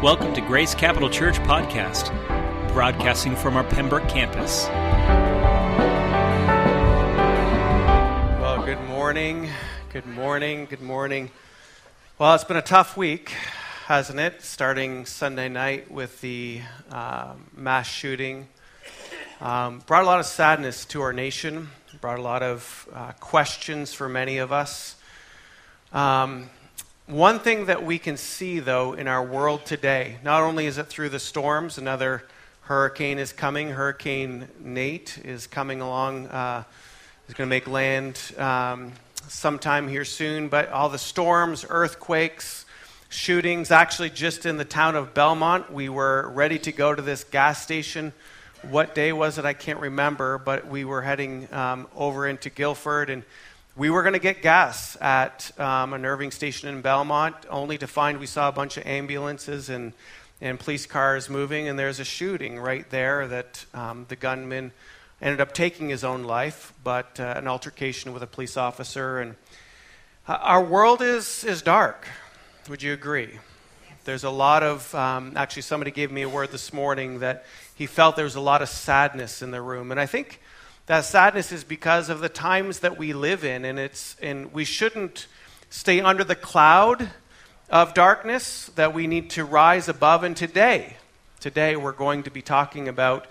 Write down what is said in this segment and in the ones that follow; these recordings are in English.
Welcome to Grace Capital Church Podcast, broadcasting from our Pembroke campus. Well, good morning. Good morning. Good morning. Well, it's been a tough week, hasn't it? Starting Sunday night with the uh, mass shooting. Um, brought a lot of sadness to our nation, brought a lot of uh, questions for many of us. Um, one thing that we can see, though, in our world today, not only is it through the storms, another hurricane is coming. Hurricane Nate is coming along, uh, is going to make land um, sometime here soon, but all the storms, earthquakes, shootings. Actually, just in the town of Belmont, we were ready to go to this gas station. What day was it? I can't remember, but we were heading um, over into Gilford and we were going to get gas at um, an Irving station in Belmont, only to find we saw a bunch of ambulances and, and police cars moving, and there's a shooting right there that um, the gunman ended up taking his own life, but uh, an altercation with a police officer. And uh, our world is, is dark. Would you agree? There's a lot of, um, actually, somebody gave me a word this morning that he felt there was a lot of sadness in the room. And I think that sadness is because of the times that we live in, and, it's, and we shouldn't stay under the cloud of darkness, that we need to rise above. And today, today we're going to be talking about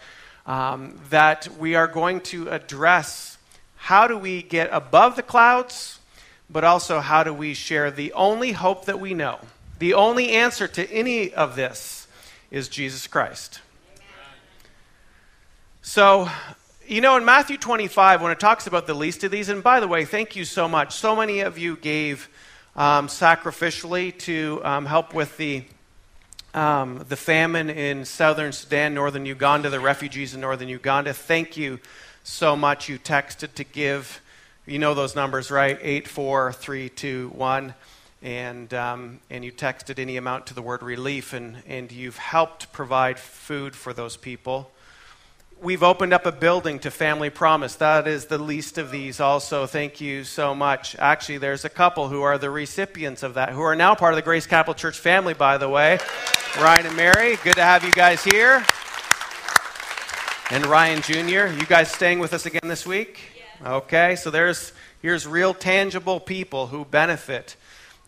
um, that we are going to address how do we get above the clouds, but also how do we share the only hope that we know. The only answer to any of this is Jesus Christ. So, you know, in Matthew 25, when it talks about the least of these, and by the way, thank you so much. So many of you gave um, sacrificially to um, help with the, um, the famine in southern Sudan, northern Uganda, the refugees in northern Uganda. Thank you so much. You texted to give, you know those numbers, right? 84321. And, um, and you texted any amount to the word relief, and, and you've helped provide food for those people we've opened up a building to Family Promise. That is the least of these, also. Thank you so much. Actually, there's a couple who are the recipients of that, who are now part of the Grace Capital Church family, by the way. Ryan and Mary, good to have you guys here. And Ryan Jr., you guys staying with us again this week? Okay, so there's here's real tangible people who benefit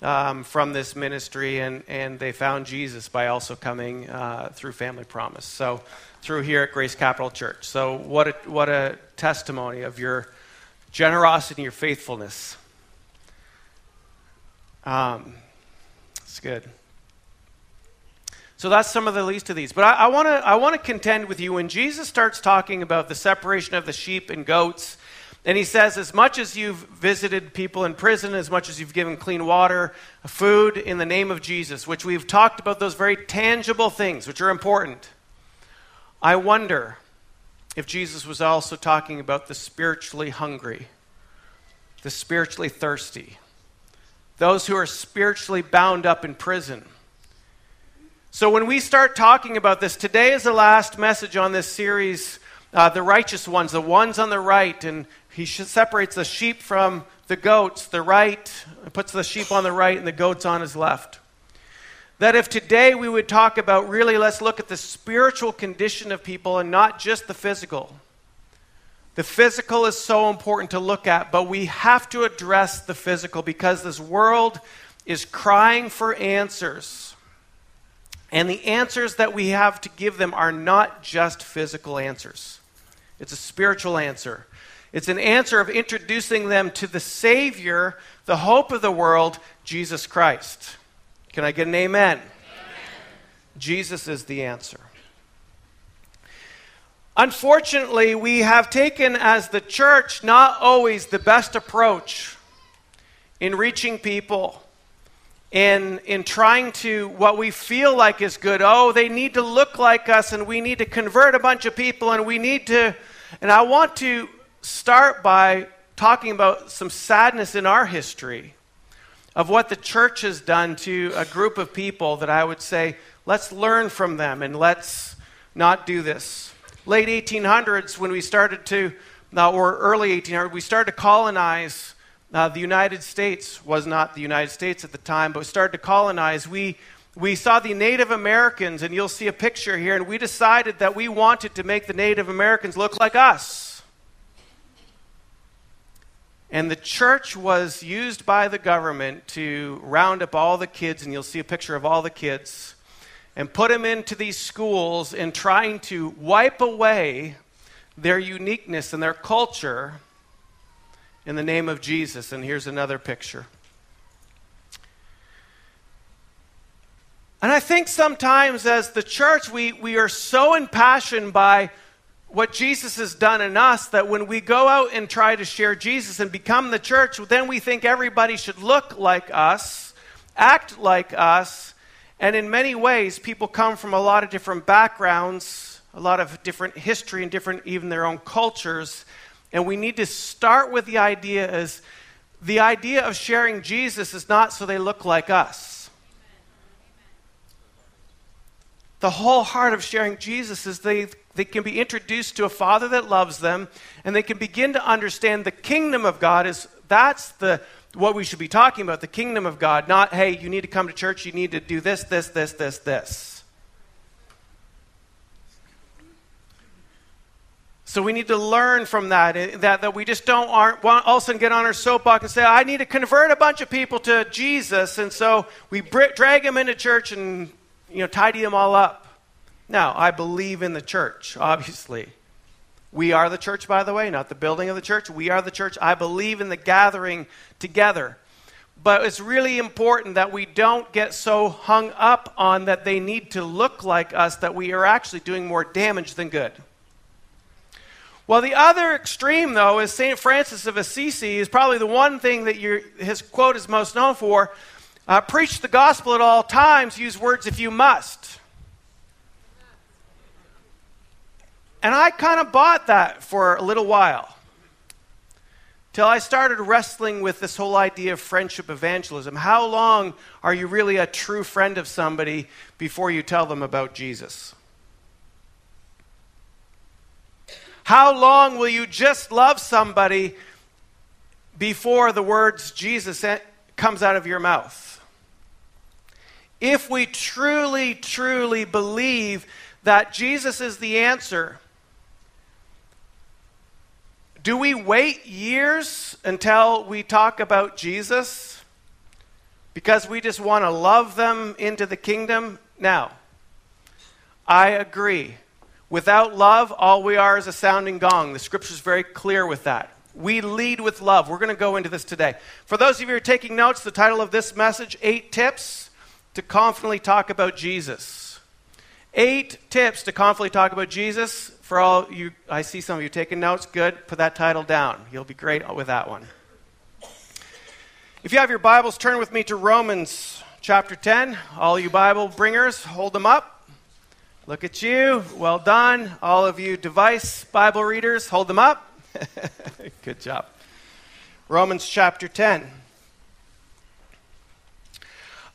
um, from this ministry, and, and they found Jesus by also coming uh, through Family Promise. So through here at Grace Capital Church. So, what a, what a testimony of your generosity and your faithfulness. Um, it's good. So that's some of the least of these. But I, I want to contend with you when Jesus starts talking about the separation of the sheep and goats, and he says, as much as you've visited people in prison, as much as you've given clean water, food in the name of Jesus, which we've talked about those very tangible things, which are important. I wonder if Jesus was also talking about the spiritually hungry, the spiritually thirsty, those who are spiritually bound up in prison. So, when we start talking about this, today is the last message on this series, uh, The Righteous Ones, the ones on the right. And he separates the sheep from the goats, the right, puts the sheep on the right and the goats on his left. That if today we would talk about really, let's look at the spiritual condition of people and not just the physical. The physical is so important to look at, but we have to address the physical because this world is crying for answers. And the answers that we have to give them are not just physical answers, it's a spiritual answer. It's an answer of introducing them to the Savior, the hope of the world, Jesus Christ. Can I get an amen? amen? Jesus is the answer. Unfortunately, we have taken as the church not always the best approach in reaching people, in, in trying to what we feel like is good. Oh, they need to look like us, and we need to convert a bunch of people, and we need to. And I want to start by talking about some sadness in our history of what the church has done to a group of people that I would say, let's learn from them and let's not do this. Late 1800s, when we started to, uh, or early 1800s, we started to colonize uh, the United States, was not the United States at the time, but we started to colonize. We, we saw the Native Americans, and you'll see a picture here, and we decided that we wanted to make the Native Americans look like us. And the church was used by the government to round up all the kids, and you'll see a picture of all the kids, and put them into these schools in trying to wipe away their uniqueness and their culture in the name of Jesus. And here's another picture. And I think sometimes as the church, we, we are so impassioned by what Jesus has done in us that when we go out and try to share Jesus and become the church, then we think everybody should look like us, act like us. And in many ways, people come from a lot of different backgrounds, a lot of different history, and different, even their own cultures. And we need to start with the idea as the idea of sharing Jesus is not so they look like us. The whole heart of sharing Jesus is they, they can be introduced to a Father that loves them, and they can begin to understand the kingdom of God is that's the what we should be talking about, the kingdom of God, not, hey, you need to come to church, you need to do this, this, this, this, this. So we need to learn from that, eh, that, that we just don't aren't, want, all of a sudden get on our soapbox and say, I need to convert a bunch of people to Jesus. And so we drag them into church and you know, tidy them all up. Now, I believe in the church, obviously. We are the church, by the way, not the building of the church. We are the church. I believe in the gathering together. But it's really important that we don't get so hung up on that they need to look like us that we are actually doing more damage than good. Well, the other extreme, though, is St. Francis of Assisi is probably the one thing that his quote is most known for uh, preach the gospel at all times, use words if you must. And I kind of bought that for a little while. Till I started wrestling with this whole idea of friendship evangelism. How long are you really a true friend of somebody before you tell them about Jesus? How long will you just love somebody before the words Jesus comes out of your mouth? if we truly, truly believe that Jesus is the answer, do we wait years until we talk about Jesus because we just want to love them into the kingdom? Now, I agree. Without love, all we are is a sounding gong. The scripture is very clear with that. We lead with love. We're going to go into this today. For those of you who are taking notes, the title of this message, Eight Tips to confidently talk about Jesus. Eight tips to confidently talk about Jesus. For all you, I see some of you taking notes. Good. Put that title down. You'll be great with that one. If you have your Bibles, turn with me to Romans chapter 10. All you Bible bringers, hold them up. Look at you. Well done. All of you device Bible readers, hold them up. Good job. Romans chapter 10.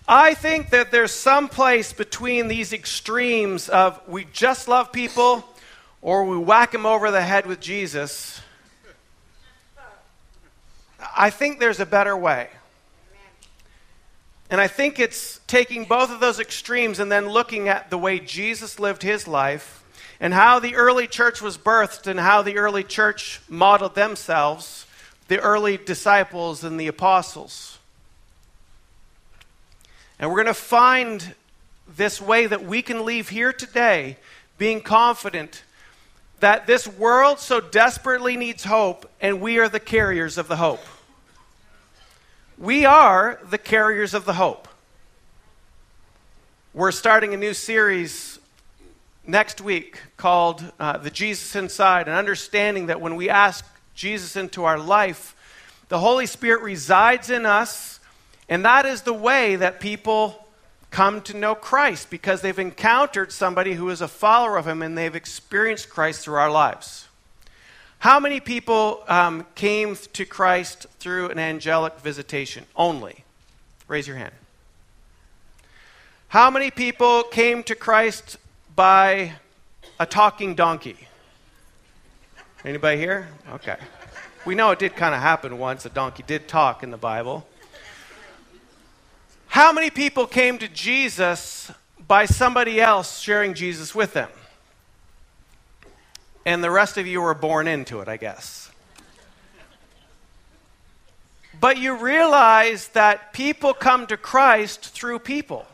I think that there's some place between these extremes of we just love people or we whack him over the head with Jesus. I think there's a better way. And I think it's taking both of those extremes and then looking at the way Jesus lived his life and how the early church was birthed and how the early church modeled themselves, the early disciples and the apostles. And we're going to find this way that we can leave here today being confident that this world so desperately needs hope, and we are the carriers of the hope. We are the carriers of the hope. We're starting a new series next week called uh, The Jesus Inside, and understanding that when we ask Jesus into our life, the Holy Spirit resides in us and that is the way that people come to know Christ because they've encountered somebody who is a follower of Him and they've experienced Christ through our lives. How many people um, came to Christ through an angelic visitation only? Raise your hand. How many people came to Christ by a talking donkey? Anybody here? Okay. We know it did kind of happen once. A donkey did talk in the Bible. How many people came to Jesus by somebody else sharing Jesus with them? And the rest of you were born into it, I guess. But you realize that people come to Christ through people.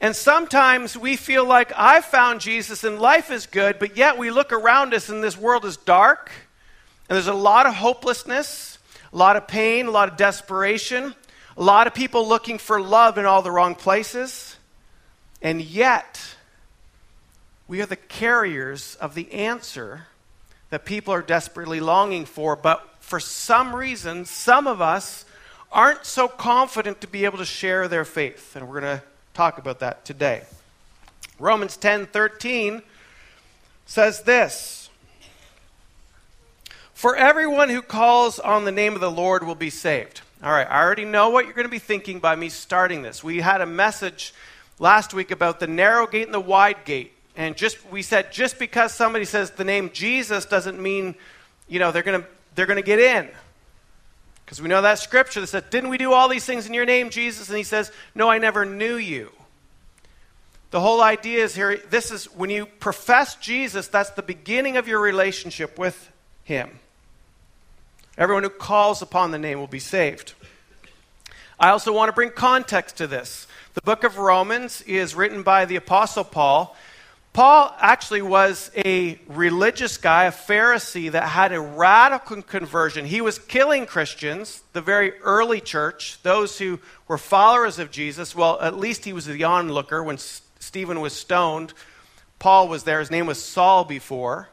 And sometimes we feel like I've found Jesus and life is good, but yet we look around us and this world is dark, and there's a lot of hopelessness, a lot of pain, a lot of desperation, a lot of people looking for love in all the wrong places. And yet, we are the carriers of the answer that people are desperately longing for, but for some reason, some of us aren't so confident to be able to share their faith. And we're going to talk about that today. Romans 10 13 says this For everyone who calls on the name of the Lord will be saved. All right, I already know what you're going to be thinking by me starting this. We had a message last week about the narrow gate and the wide gate. And just we said just because somebody says the name Jesus doesn't mean, you know, they're going to they're going to get in. Because we know that scripture that said, Didn't we do all these things in your name, Jesus? And he says, No, I never knew you. The whole idea is here this is when you profess Jesus, that's the beginning of your relationship with him. Everyone who calls upon the name will be saved. I also want to bring context to this. The book of Romans is written by the Apostle Paul, Paul actually was a religious guy, a Pharisee that had a radical conversion. He was killing Christians, the very early church, those who were followers of Jesus. Well, at least he was the onlooker when Stephen was stoned. Paul was there. His name was Saul before.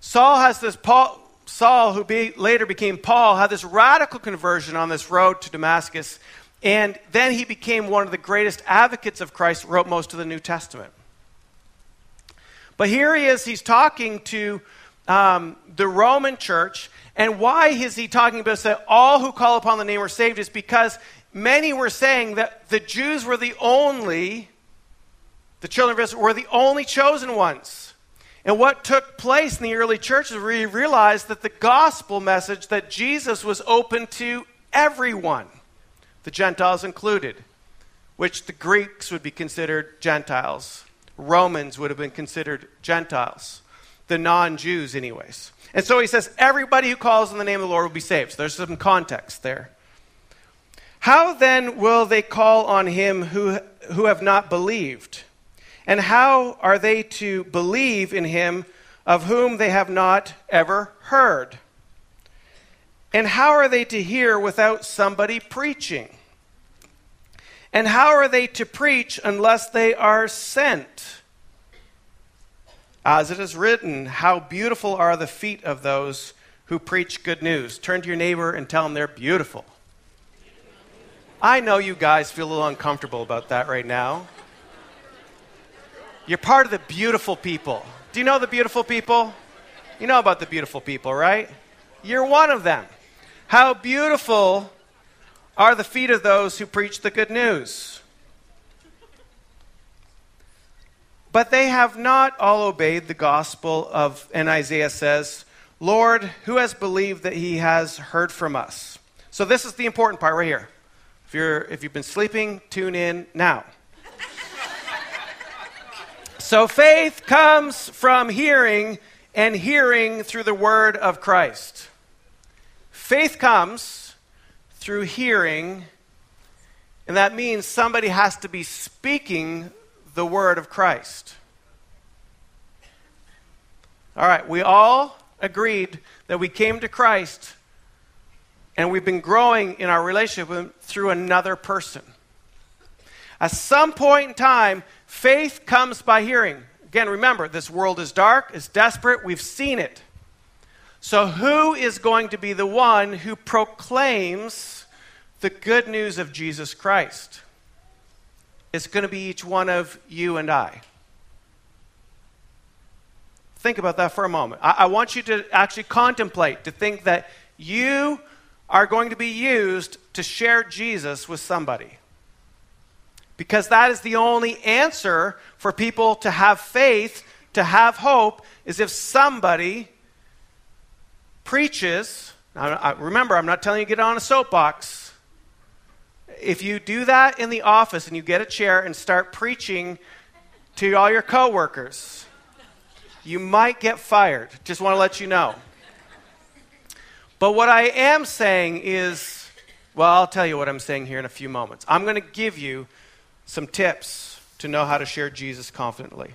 Saul has this Paul, Saul, who be, later became Paul, had this radical conversion on this road to Damascus. And then he became one of the greatest advocates of Christ, wrote most of the New Testament. But here he is, he's talking to um, the Roman church. And why is he talking about that all who call upon the name are saved? Is because many were saying that the Jews were the only, the children of Israel were the only chosen ones. And what took place in the early churches, we realized that the gospel message that Jesus was open to everyone the Gentiles included, which the Greeks would be considered Gentiles. Romans would have been considered Gentiles, the non Jews, anyways. And so he says, everybody who calls on the name of the Lord will be saved. So there's some context there. How then will they call on him who, who have not believed? And how are they to believe in him of whom they have not ever heard? And how are they to hear without somebody preaching? And how are they to preach unless they are sent? As it is written, How beautiful are the feet of those who preach good news. Turn to your neighbor and tell them they're beautiful. I know you guys feel a little uncomfortable about that right now. You're part of the beautiful people. Do you know the beautiful people? You know about the beautiful people, right? You're one of them. How beautiful are the feet of those who preach the good news. But they have not all obeyed the gospel of, and Isaiah says, Lord, who has believed that he has heard from us? So this is the important part right here. If, you're, if you've been sleeping, tune in now. So faith comes from hearing, and hearing through the word of Christ. Faith comes through hearing, and that means somebody has to be speaking the word of Christ. All right, we all agreed that we came to Christ and we've been growing in our relationship through another person. At some point in time, faith comes by hearing. Again, remember, this world is dark, it's desperate, we've seen it. So, who is going to be the one who proclaims the good news of Jesus Christ? It's going to be each one of you and I. Think about that for a moment. I, I want you to actually contemplate, to think that you are going to be used to share Jesus with somebody. Because that is the only answer for people to have faith, to have hope, is if somebody preaches, now, remember, I'm not telling you to get on a soapbox. If you do that in the office and you get a chair and start preaching to all your coworkers, you might get fired. Just want to let you know. But what I am saying is, well, I'll tell you what I'm saying here in a few moments. I'm going to give you some tips to know how to share Jesus confidently.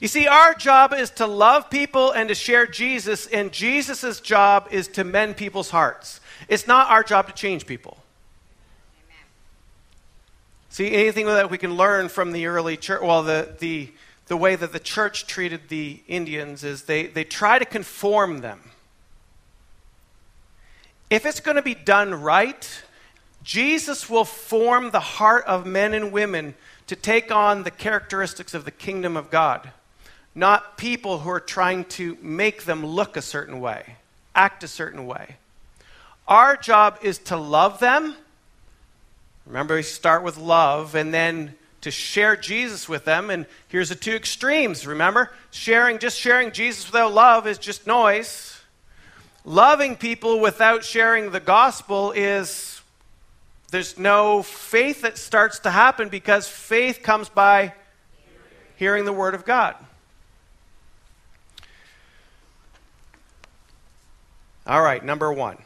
You see, our job is to love people and to share Jesus, and Jesus' job is to mend people's hearts. It's not our job to change people. Amen. See, anything that we can learn from the early church, well, the, the, the way that the church treated the Indians is they, they try to conform them. If it's going to be done right, Jesus will form the heart of men and women to take on the characteristics of the kingdom of God not people who are trying to make them look a certain way, act a certain way. Our job is to love them. Remember, we start with love and then to share Jesus with them. And here's the two extremes. Remember, sharing, just sharing Jesus without love is just noise. Loving people without sharing the gospel is there's no faith that starts to happen because faith comes by hearing the word of God. All right, number one.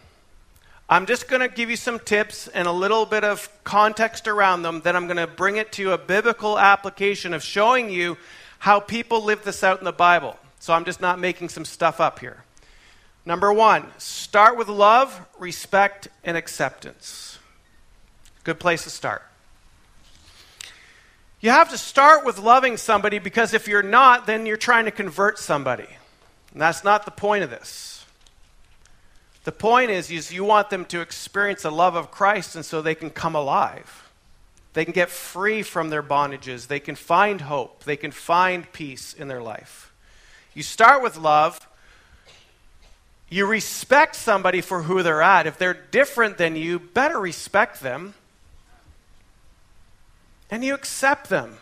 I'm just going to give you some tips and a little bit of context around them. Then I'm going to bring it to a biblical application of showing you how people live this out in the Bible. So I'm just not making some stuff up here. Number one, start with love, respect, and acceptance. Good place to start. You have to start with loving somebody because if you're not, then you're trying to convert somebody. And that's not the point of this. The point is, is you want them to experience the love of Christ and so they can come alive. They can get free from their bondages. They can find hope. They can find peace in their life. You start with love. You respect somebody for who they're at. If they're different than you, better respect them. And you accept them.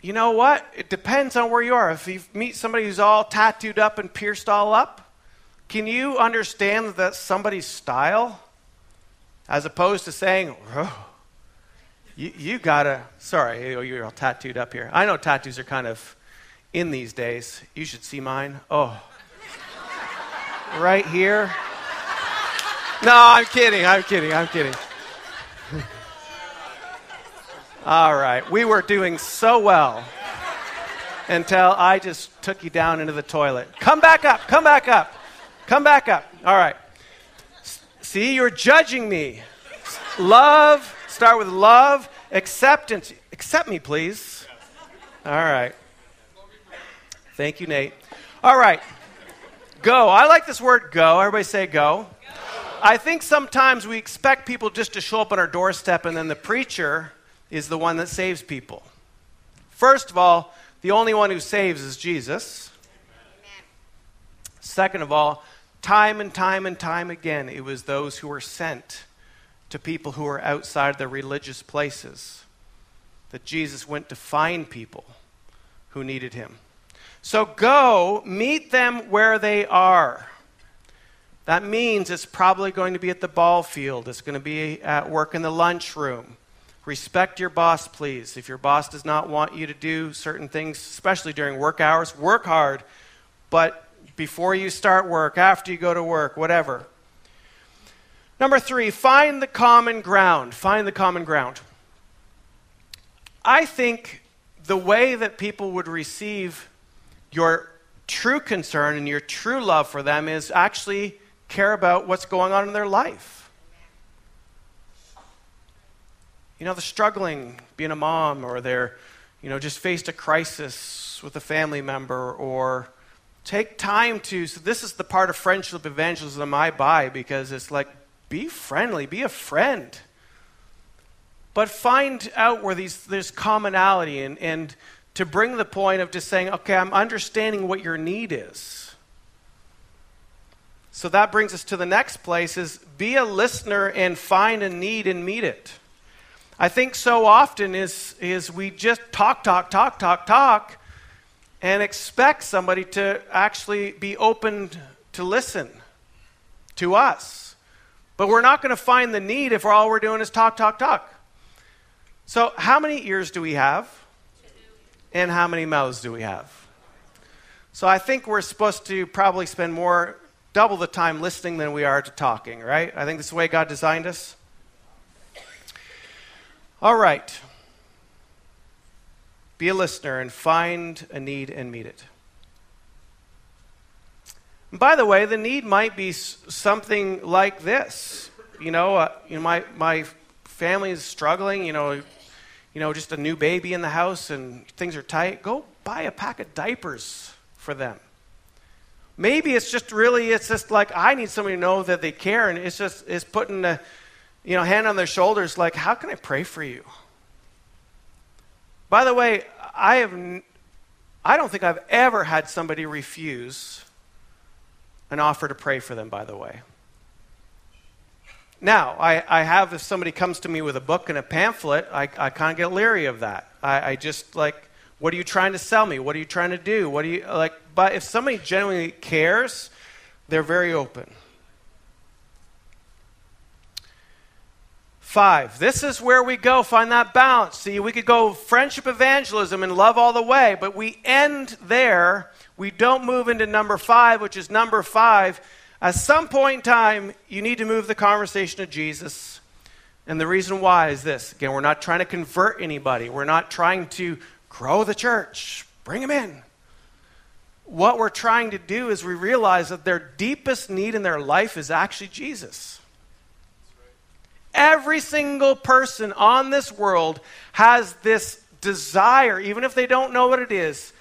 You know what? It depends on where you are. If you meet somebody who's all tattooed up and pierced all up, can you understand that somebody's style? As opposed to saying, oh, you, you gotta, sorry, oh, you're all tattooed up here. I know tattoos are kind of in these days. You should see mine. Oh, right here. No, I'm kidding, I'm kidding, I'm kidding. All right, we were doing so well until I just took you down into the toilet. Come back up, come back up. Come back up. All right. See, you're judging me. Love, start with love, acceptance. Accept me, please. All right. Thank you, Nate. All right. Go. I like this word go. Everybody say go. go. I think sometimes we expect people just to show up on our doorstep and then the preacher is the one that saves people. First of all, the only one who saves is Jesus. Second of all, Time and time and time again, it was those who were sent to people who were outside the religious places that Jesus went to find people who needed him. So go, meet them where they are. That means it's probably going to be at the ball field, it's going to be at work in the lunchroom. Respect your boss, please. If your boss does not want you to do certain things, especially during work hours, work hard, but before you start work, after you go to work, whatever. Number three, find the common ground. Find the common ground. I think the way that people would receive your true concern and your true love for them is actually care about what's going on in their life. You know, they're struggling being a mom, or they're, you know, just faced a crisis with a family member, or Take time to, so this is the part of friendship evangelism I buy because it's like, be friendly, be a friend. But find out where these, there's commonality and, and to bring the point of just saying, okay, I'm understanding what your need is. So that brings us to the next place is be a listener and find a need and meet it. I think so often is, is we just talk, talk, talk, talk, talk, and expect somebody to actually be open to listen. to us. But we're not going to find the need if all we're doing is talk, talk, talk. So, how many ears do we have? And how many mouths do we have? So, I think we're supposed to probably spend more, double the time listening than we are to talking, right? I think this is the way God designed us. All right. Be a listener and find a need and meet it. And by the way, the need might be something like this. You know, uh, you know, my my family is struggling. You know, you know, just a new baby in the house and things are tight. Go buy a pack of diapers for them. Maybe it's just really it's just like I need somebody to know that they care, and it's just it's putting a you know hand on their shoulders. Like, how can I pray for you? By the way, I have I don't think I've ever had somebody refuse an offer to pray for them, by the way. Now, I, I have, if somebody comes to me with a book and a pamphlet, I, I kind of get leery of that. I, I just like, what are you trying to sell me? What are you trying to do? What do you, like, but if somebody genuinely cares, they're very open. Five, this is where we go, find that balance. See, we could go friendship evangelism and love all the way, but we end there we don't move into number five, which is number five. At some point in time, you need to move the conversation to Jesus. And the reason why is this again, we're not trying to convert anybody, we're not trying to grow the church, bring them in. What we're trying to do is we realize that their deepest need in their life is actually Jesus. Every single person on this world has this desire, even if they don't know what it is,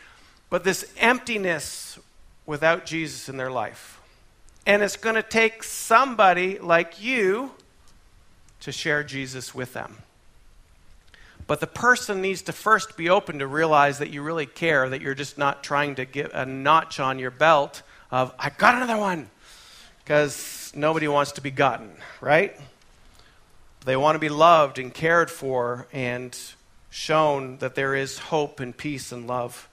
but this emptiness without Jesus in their life. And it's going to take somebody like you to share Jesus with them. But the person needs to first be open to realize that you really care, that you're just not trying to get a notch on your belt of, I got another one. Because nobody wants to be gotten, right? They want to be loved and cared for and shown that there is hope and peace and love.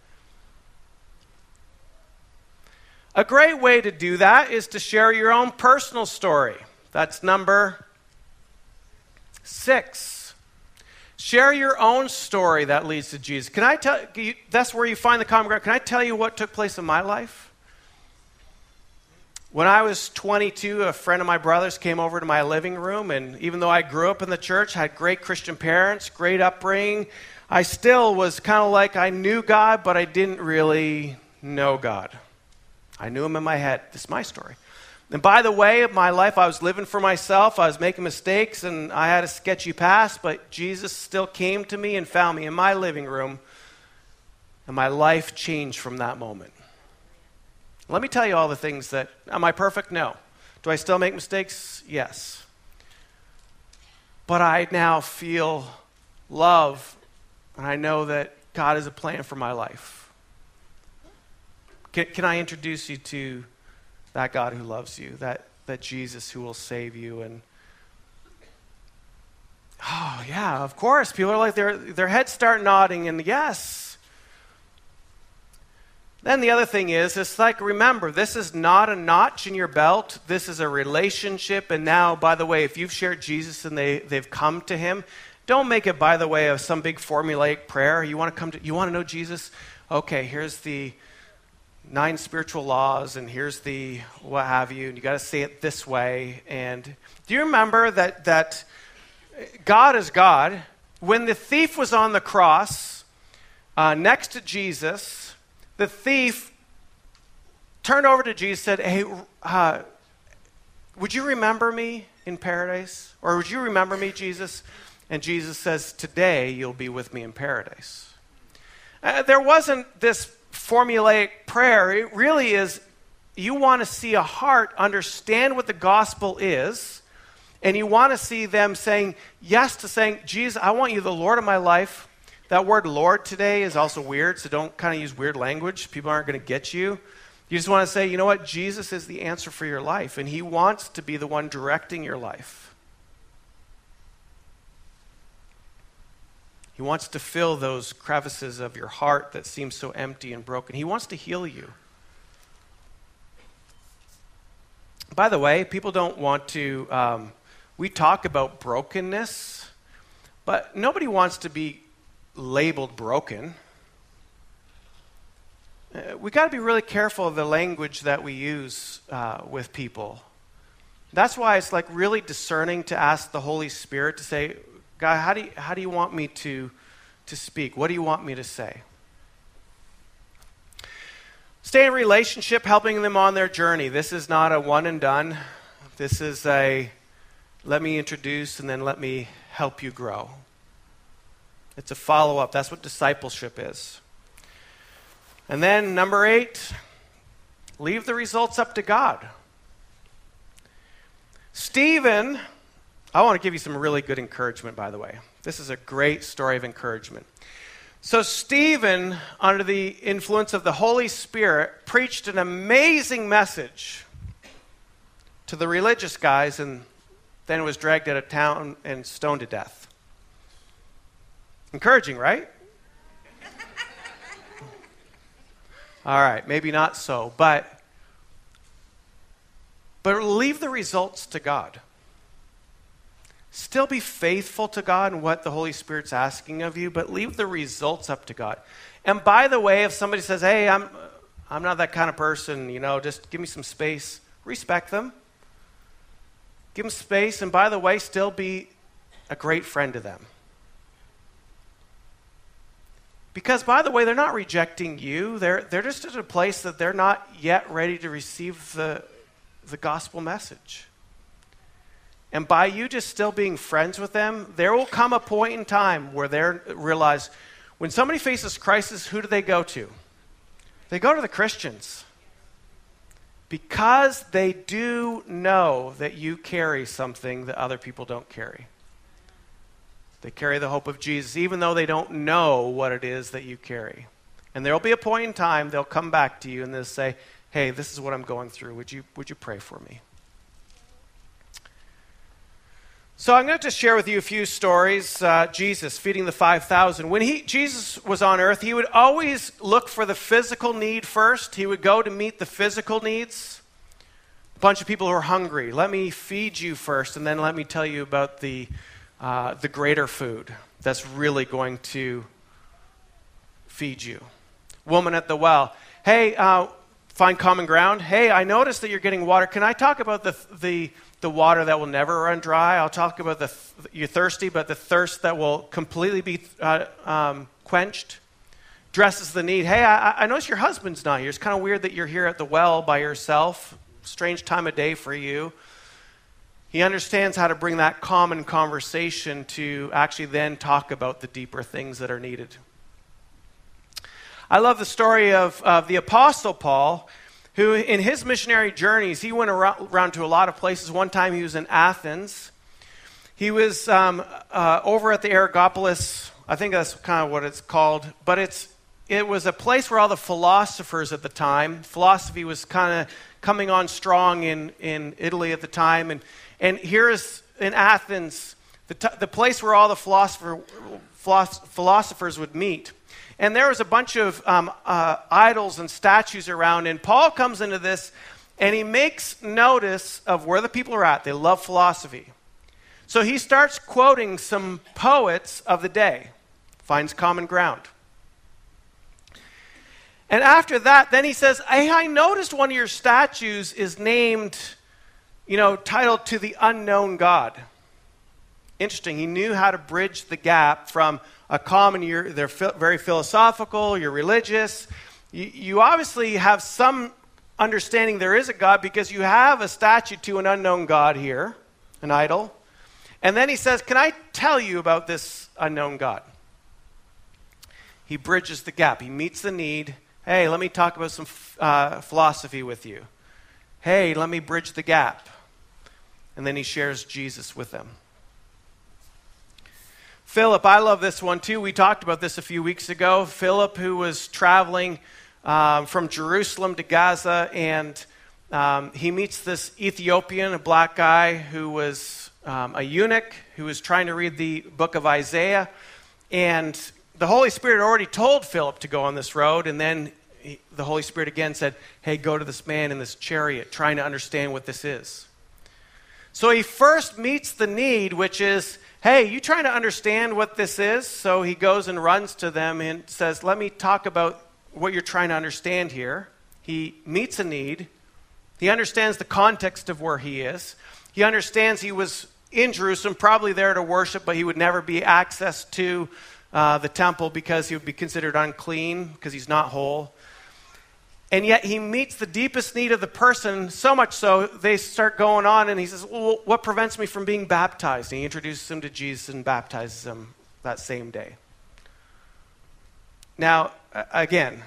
A great way to do that is to share your own personal story. That's number six. Share your own story that leads to Jesus. Can I tell you, that's where you find the common ground. Can I tell you what took place in my life? When I was 22, a friend of my brother's came over to my living room, and even though I grew up in the church, had great Christian parents, great upbringing, I still was kind of like I knew God, but I didn't really know God. I knew him in my head. This is my story. And by the way, of my life, I was living for myself. I was making mistakes and I had a sketchy past, but Jesus still came to me and found me in my living room. And my life changed from that moment. Let me tell you all the things that. Am I perfect? No. Do I still make mistakes? Yes. But I now feel love, and I know that God has a plan for my life. Can, can I introduce you to that God who loves you, that, that Jesus who will save you? And oh, yeah, of course. People are like, their, their heads start nodding, and yes. Then the other thing is, it's like, remember, this is not a notch in your belt. This is a relationship. And now, by the way, if you've shared Jesus and they, they've come to him, don't make it by the way of some big formulaic prayer. You want to come to, you want to know Jesus? Okay, here's the, nine spiritual laws and here's the what have you and you got to say it this way and do you remember that that god is god when the thief was on the cross uh, next to jesus the thief turned over to jesus said hey uh, would you remember me in paradise or would you remember me jesus and jesus says today you'll be with me in paradise uh, there wasn't this formulaic prayer. It really is you want to see a heart understand what the gospel is, and you want to see them saying yes to saying, Jesus, I want you the Lord of my life. That word Lord today is also weird, so don't kind of use weird language. People aren't going to get you. You just want to say, you know what? Jesus is the answer for your life, and He wants to be the one directing your life. He wants to fill those crevices of your heart that seem so empty and broken. He wants to heal you. By the way, people don't want to, um, we talk about brokenness, but nobody wants to be labeled broken. Uh, we got to be really careful of the language that we use uh, with people. That's why it's like really discerning to ask the Holy Spirit to say, God, how do you, how do you want me to, to speak? What do you want me to say? Stay in relationship, helping them on their journey. This is not a one and done. This is a let me introduce and then let me help you grow. It's a follow up. That's what discipleship is. And then, number eight, leave the results up to God. Stephen, I want to give you some really good encouragement, by the way. This is a great story of encouragement. So, Stephen, under the influence of the Holy Spirit, preached an amazing message to the religious guys and then was dragged out of town and stoned to death. Encouraging, right? All right, maybe not so, but but leave the results to God. Still be faithful to God and what the Holy Spirit's asking of you, but leave the results up to God. And by the way, if somebody says, "Hey, I'm I'm not that kind of person, you know, just give me some space," respect them. Give them space, and by the way, still be a great friend to them. Because, by the way, they're not rejecting you. They're, they're just at a place that they're not yet ready to receive the, the gospel message. And by you just still being friends with them, there will come a point in time where they realize when somebody faces crisis, who do they go to? They go to the Christians. Because they do know that you carry something that other people don't carry. They carry the hope of Jesus, even though they don't know what it is that you carry. And there will be a point in time they'll come back to you and they'll say, Hey, this is what I'm going through. Would you, would you pray for me? So I'm going to just share with you a few stories. Uh, Jesus feeding the 5,000. When he, Jesus was on earth, he would always look for the physical need first. He would go to meet the physical needs. A bunch of people who are hungry. Let me feed you first, and then let me tell you about the uh, the greater food that's really going to feed you. Woman at the well. Hey, uh, find common ground. Hey, I noticed that you're getting water. Can I talk about the, the, the water that will never run dry? I'll talk about the you're thirsty, but the thirst that will completely be uh, um, quenched. Dresses the need. Hey, I, I notice your husband's not here. It's kind of weird that you're here at the well by yourself. Strange time of day for you. He understands how to bring that common conversation to actually then talk about the deeper things that are needed. I love the story of, of the Apostle Paul, who, in his missionary journeys, he went around, to a lot of places. One time he was in Athens. He was um, uh, over at the Areopagus. I think that's kind of what it's called. But it's, it was a place where all the philosophers at the time, philosophy was kind of coming on strong in, in Italy at the time. And and here is in Athens, the, t- the place where all the philosopher, philosophers would meet. And there was a bunch of um, uh, idols and statues around. And Paul comes into this and he makes notice of where the people are at. They love philosophy. So he starts quoting some poets of the day, finds common ground. And after that, then he says, Hey, I noticed one of your statues is named you know, titled To the Unknown God. Interesting. He knew how to bridge the gap from a common, you're, they're very philosophical, you're religious. You, you obviously have some understanding there is a God because you have a statue to an unknown God here, an idol. And then he says, Can I tell you about this unknown God? He bridges the gap. He meets the need. Hey, let me talk about some uh, philosophy with you. Hey, let me bridge the gap and then he shares Jesus with them. Philip, I love this one too. We talked about this a few weeks ago. Philip, who was traveling um, from Jerusalem to Gaza, and um, he meets this Ethiopian, a black guy who was um, a eunuch, who was trying to read the book of Isaiah. And the Holy Spirit already told Philip to go on this road, and then he, the Holy Spirit again said, Hey, go to this man in this chariot, trying to understand what this is. So he first meets the need, which is, Hey, you trying to understand what this is? So he goes and runs to them and says, Let me talk about what you're trying to understand here. He meets a need. He understands the context of where he is. He understands he was in Jerusalem, probably there to worship, but he would never be access to uh, the temple because he would be considered unclean because he's not whole. And yet he meets the deepest need of the person, so much so they start going on, and he says, Well, what prevents me from being baptized? And he introduces him to Jesus and baptizes him that same day. Now, again,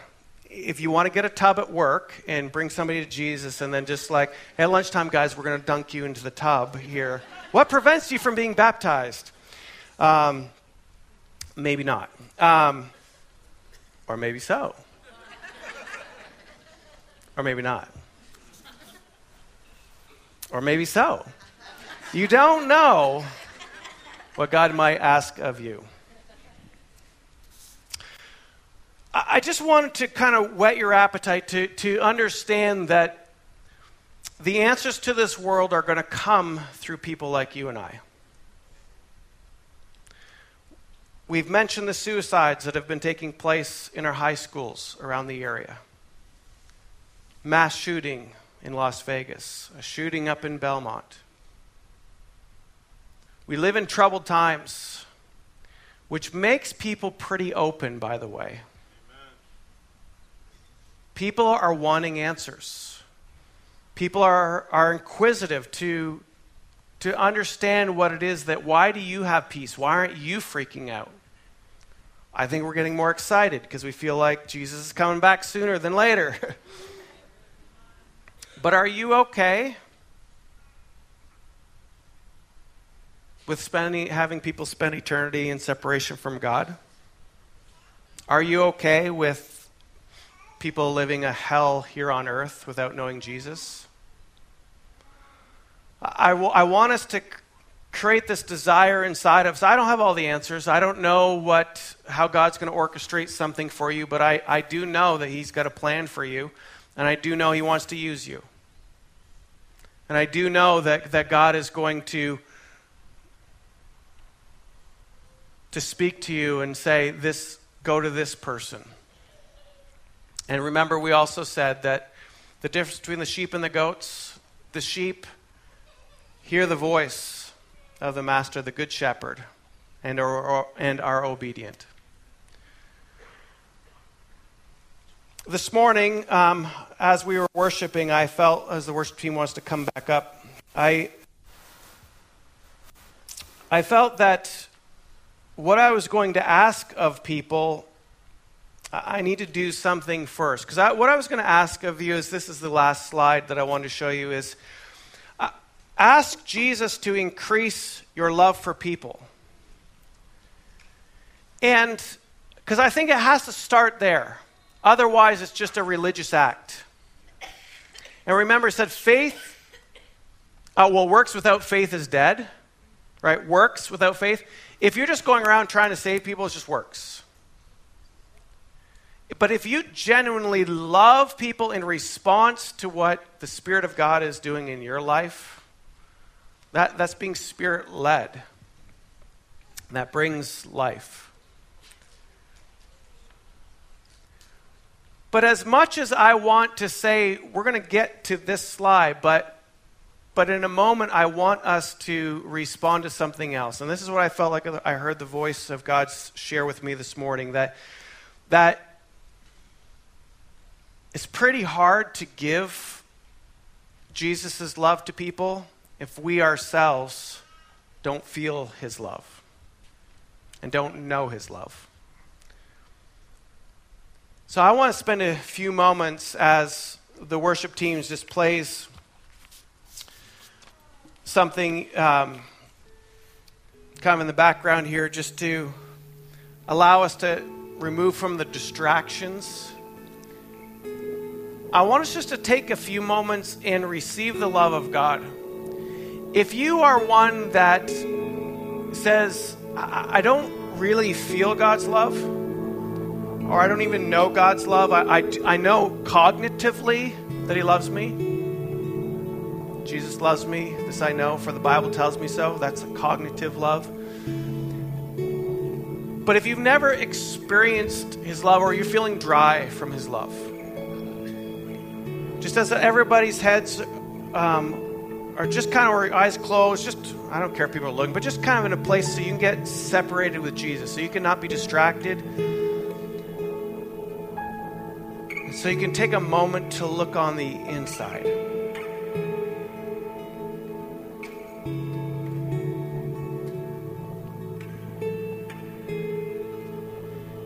if you want to get a tub at work and bring somebody to Jesus and then just like, at lunchtime, guys, we're going to dunk you into the tub here, what prevents you from being baptized? Um, maybe not. Um, or maybe so. Or maybe not. Or maybe so. You don't know what God might ask of you. I just wanted to kind of whet your appetite to, to understand that the answers to this world are going to come through people like you and I. We've mentioned the suicides that have been taking place in our high schools around the area. Mass shooting in Las Vegas, a shooting up in Belmont. We live in troubled times, which makes people pretty open, by the way. People are wanting answers. People are, are inquisitive to, to understand what it is that why do you have peace? Why aren't you freaking out? I think we're getting more excited because we feel like Jesus is coming back sooner than later. but are you okay with spending, having people spend eternity in separation from God? Are you okay with people living a hell here on earth without knowing Jesus. I, w- I want us to create this desire inside of us. I don't have all the answers. I don't know what, how God's going to orchestrate something for you, but I, I do know that He's got a plan for you, and I do know He wants to use you. And I do know that, that God is going to, to speak to you and say, this, go to this person. And remember, we also said that the difference between the sheep and the goats, the sheep hear the voice of the master, the good shepherd, and are, and are obedient. This morning, um, as we were worshiping, I felt, as the worship team wants to come back up, I, I felt that what I was going to ask of people I need to do something first. Because what I was going to ask of you is this is the last slide that I wanted to show you is uh, ask Jesus to increase your love for people. And because I think it has to start there. Otherwise, it's just a religious act. And remember, it said faith, uh, well, works without faith is dead, right? Works without faith. If you're just going around trying to save people, it just works. But if you genuinely love people in response to what the Spirit of God is doing in your life, that, that's being Spirit led. That brings life. But as much as I want to say, we're going to get to this slide, but but in a moment, I want us to respond to something else. And this is what I felt like I heard the voice of God share with me this morning that, that it's pretty hard to give Jesus' love to people if we ourselves don't feel his love and don't know his love. So I want to spend a few moments as the worship team just plays something um, kind of in the background here just to allow us to remove from the distractions I want us just to take a few moments and receive the love of God. If you are one that says, I don't really feel God's love, or I don't even know God's love. I, I, I know cognitively that He loves me. Jesus loves me. This I know, for the Bible tells me so. That's a cognitive love. But if you've never experienced His love or you're feeling dry from His love, just as everybody's heads um, are just kind of where eyes closed, just, I don't care if people are looking, but just kind of in a place so you can get separated with Jesus, so you cannot be distracted. So you can take a moment to look on the inside.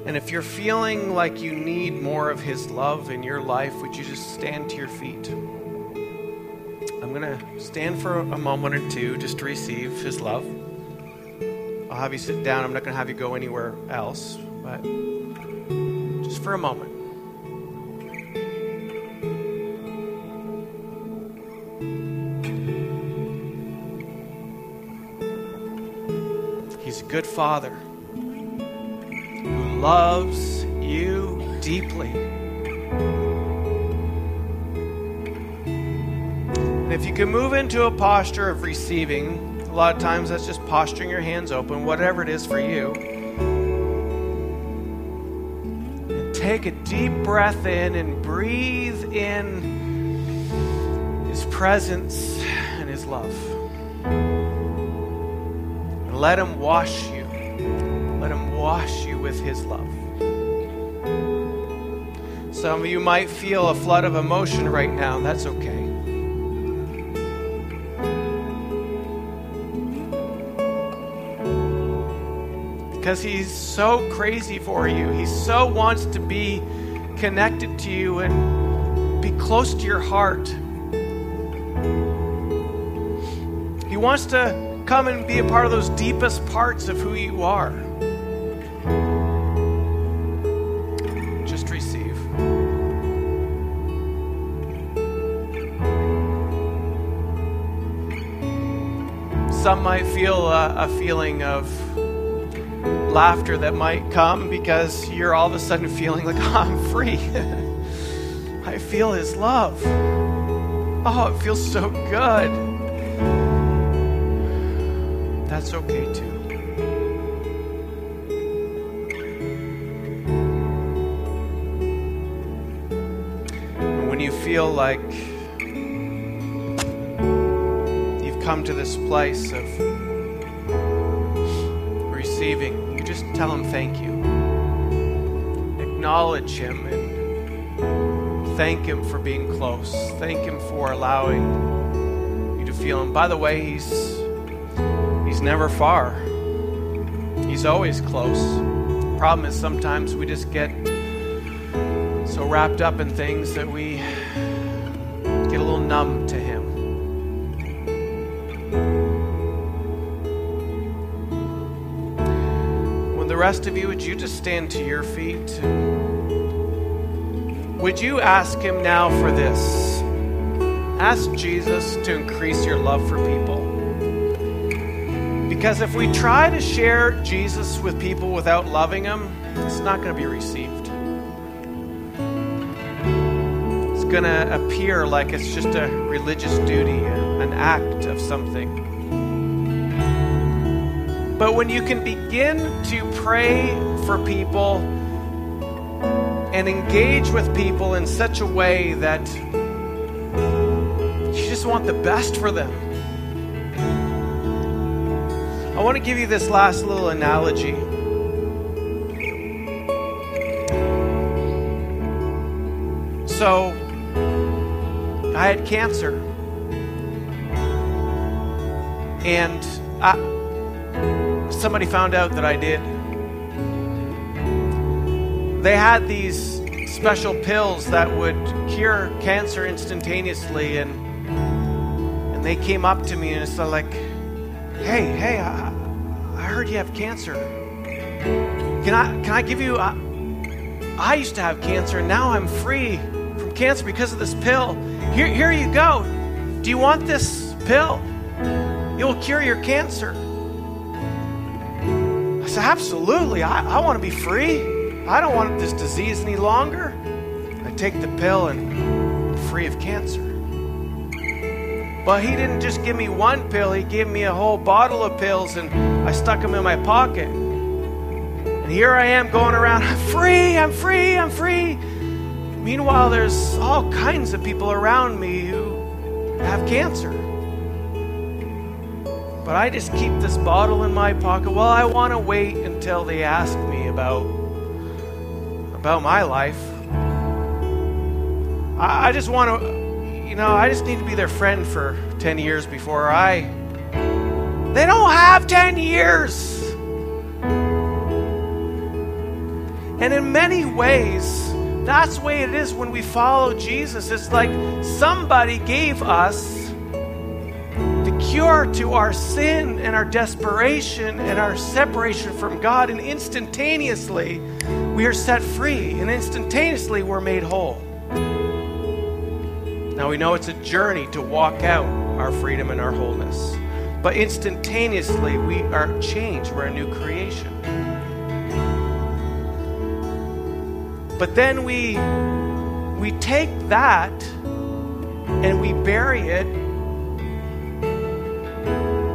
And if you're feeling like you need more of His love in your life, would you just stand to your feet? I'm going to stand for a moment or two just to receive His love. I'll have you sit down. I'm not going to have you go anywhere else, but just for a moment. Good father who loves you deeply. And if you can move into a posture of receiving, a lot of times that's just posturing your hands open, whatever it is for you. And take a deep breath in and breathe in His presence and His love. Let Him wash you. Let Him wash you with His love. Some of you might feel a flood of emotion right now. That's okay. Because He's so crazy for you. He so wants to be connected to you and be close to your heart. He wants to come and be a part of those deepest parts of who you are. Just receive. Some might feel a, a feeling of laughter that might come because you're all of a sudden feeling like, oh, I'm free. I feel His love. Oh, it feels so good. That's okay too. when you feel like you've come to this place of receiving, you just tell Him thank you. Acknowledge Him and thank Him for being close. Thank Him for allowing you to feel Him. By the way, He's never far. He's always close. The problem is sometimes we just get so wrapped up in things that we get a little numb to Him. When the rest of you, would you just stand to your feet? Would you ask Him now for this? Ask Jesus to increase your love for people. Because if we try to share Jesus with people without loving them, it's not going to be received. It's going to appear like it's just a religious duty, an act of something. But when you can begin to pray for people and engage with people in such a way that you just want the best for them. Want to give you this last little analogy. So, I had cancer. And I somebody found out that I did. They had these special pills that would cure cancer instantaneously, and and they came up to me and it's like, "Hey, hey, I heard you have cancer. Can I can I give you? I, used to have cancer, and now I'm free from cancer because of this pill. Here, here you go. Do you want this pill? It will cure your cancer." I said, Absolutely. I, I want to be free. I don't want this disease any longer. I take the pill and I'm free of cancer. But he didn't just give me one pill, he gave me a whole bottle of pills and I stuck them in my pocket. And here I am going around, I'm free, I'm free, I'm free. Meanwhile, there's all kinds of people around me who have cancer. But I just keep this bottle in my pocket. Well, I want to wait until they ask me about about my life. I, I just want to, you know, I just need to be their friend for 10 years before I. They don't have 10 years. And in many ways, that's the way it is when we follow Jesus. It's like somebody gave us the cure to our sin and our desperation and our separation from God, and instantaneously we are set free, and instantaneously we're made whole. Now we know it's a journey to walk out our freedom and our wholeness, but instantaneously we are changed, we're a new creation. But then we we take that and we bury it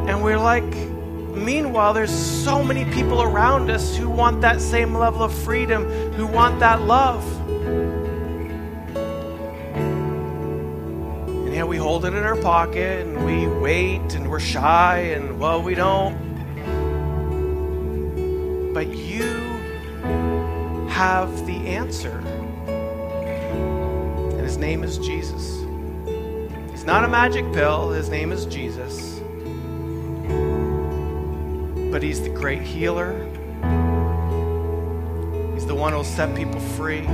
and we're like meanwhile there's so many people around us who want that same level of freedom, who want that love. We hold it in our pocket and we wait and we're shy and well we don't. But you have the answer. And his name is Jesus. He's not a magic pill, his name is Jesus. But he's the great healer. He's the one who'll set people free.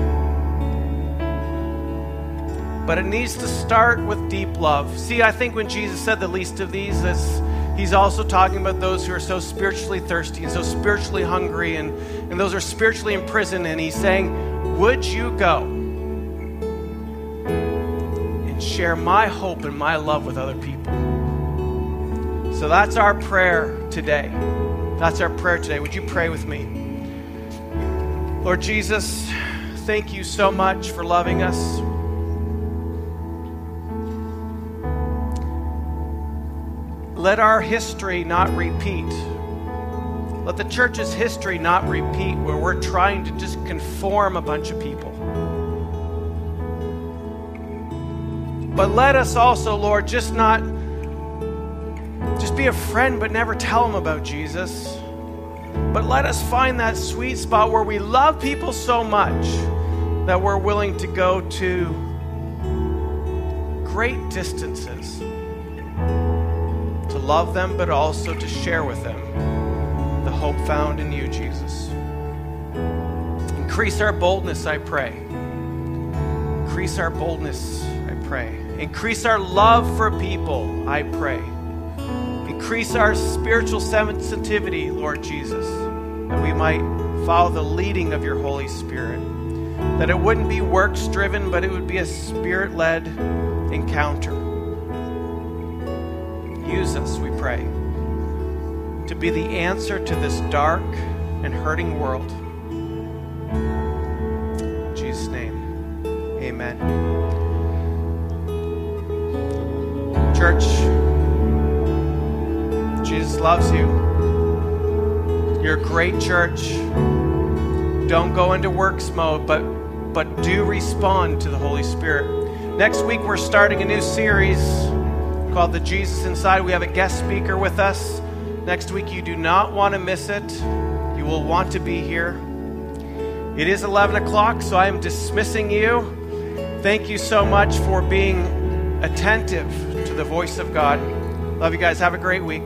But it needs to start with deep love. See, I think when Jesus said the least of these, he's also talking about those who are so spiritually thirsty and so spiritually hungry and, and those are spiritually imprisoned. And he's saying, Would you go and share my hope and my love with other people? So that's our prayer today. That's our prayer today. Would you pray with me? Lord Jesus, thank you so much for loving us. Let our history not repeat. Let the church's history not repeat where we're trying to just conform a bunch of people. But let us also, Lord, just not just be a friend but never tell them about Jesus. But let us find that sweet spot where we love people so much that we're willing to go to great distances love them, but also to share with them the hope found in you, Jesus. Increase our boldness, I pray. Increase our boldness, I pray. Increase our love for people, I pray. Increase our spiritual sensitivity, Lord Jesus, that we might follow the leading of your Holy Spirit. That it wouldn't be works driven, but it would be a spirit led encounter. Use us, we pray, to be the answer to this dark and hurting world. In Jesus' name, amen. Church, Jesus loves you. You're a great church. Don't go into works mode, but but do respond to the Holy Spirit. Next week we're starting a new series called The Jesus Inside. We have a guest speaker with us. Next week you do not want to miss it. You will want to be here. It is 11 o'clock, so I am dismissing you. Thank you so much for being attentive to the voice of God. Love you guys. Have a great week.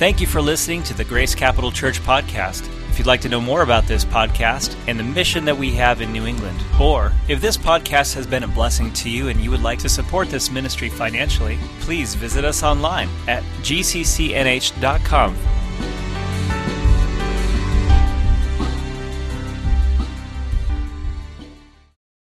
Thank you for listening to the Grace Capital Church podcast. If you'd like to know more about this podcast and the mission that we have in New England, or if this podcast has been a blessing to you and you would like to support this ministry financially, please visit us online at gccnh.com